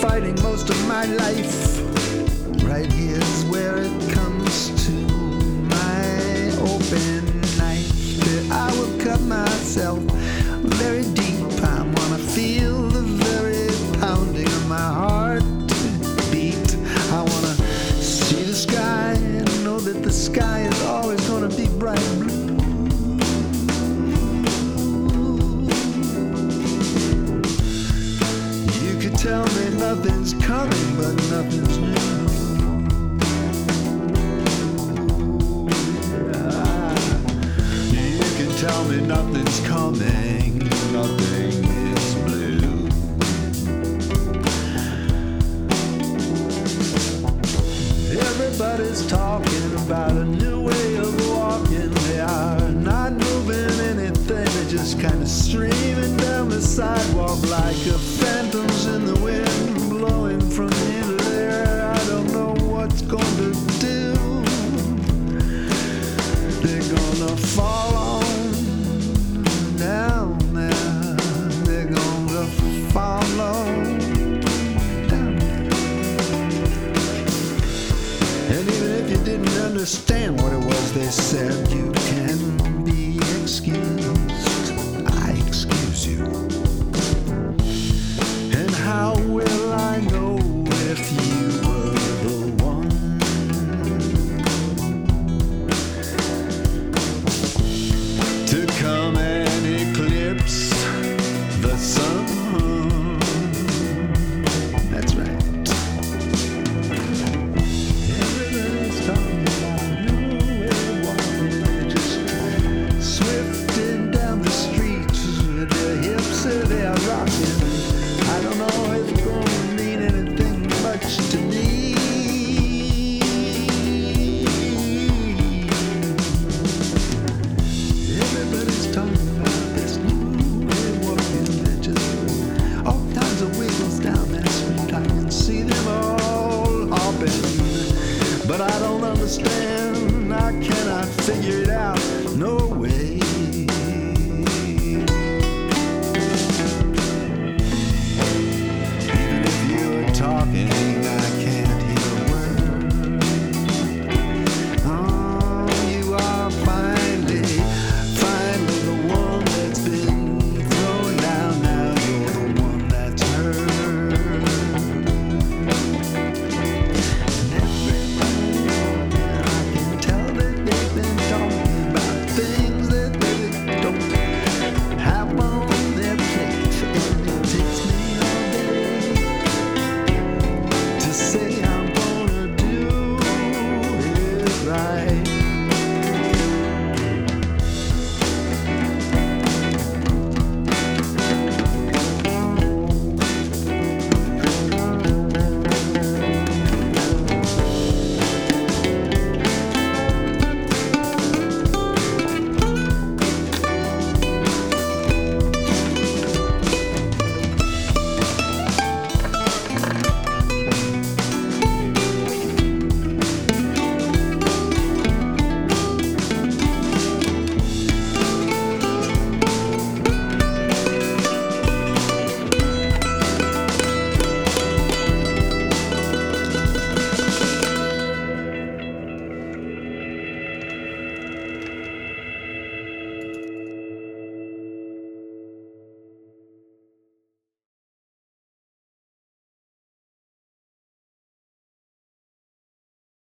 fighting most of my life. Right here's where it comes to my open knife that I will cut myself very deep. I wanna feel the very pounding of my heart beat. I wanna see the sky and know that the sky is always gonna be bright blue. tell me nothing's coming, but nothing's new. You can tell me nothing's coming, nothing is blue. Everybody's talking about a new way of walking. They are not moving anything, they just kind of said you figure it out.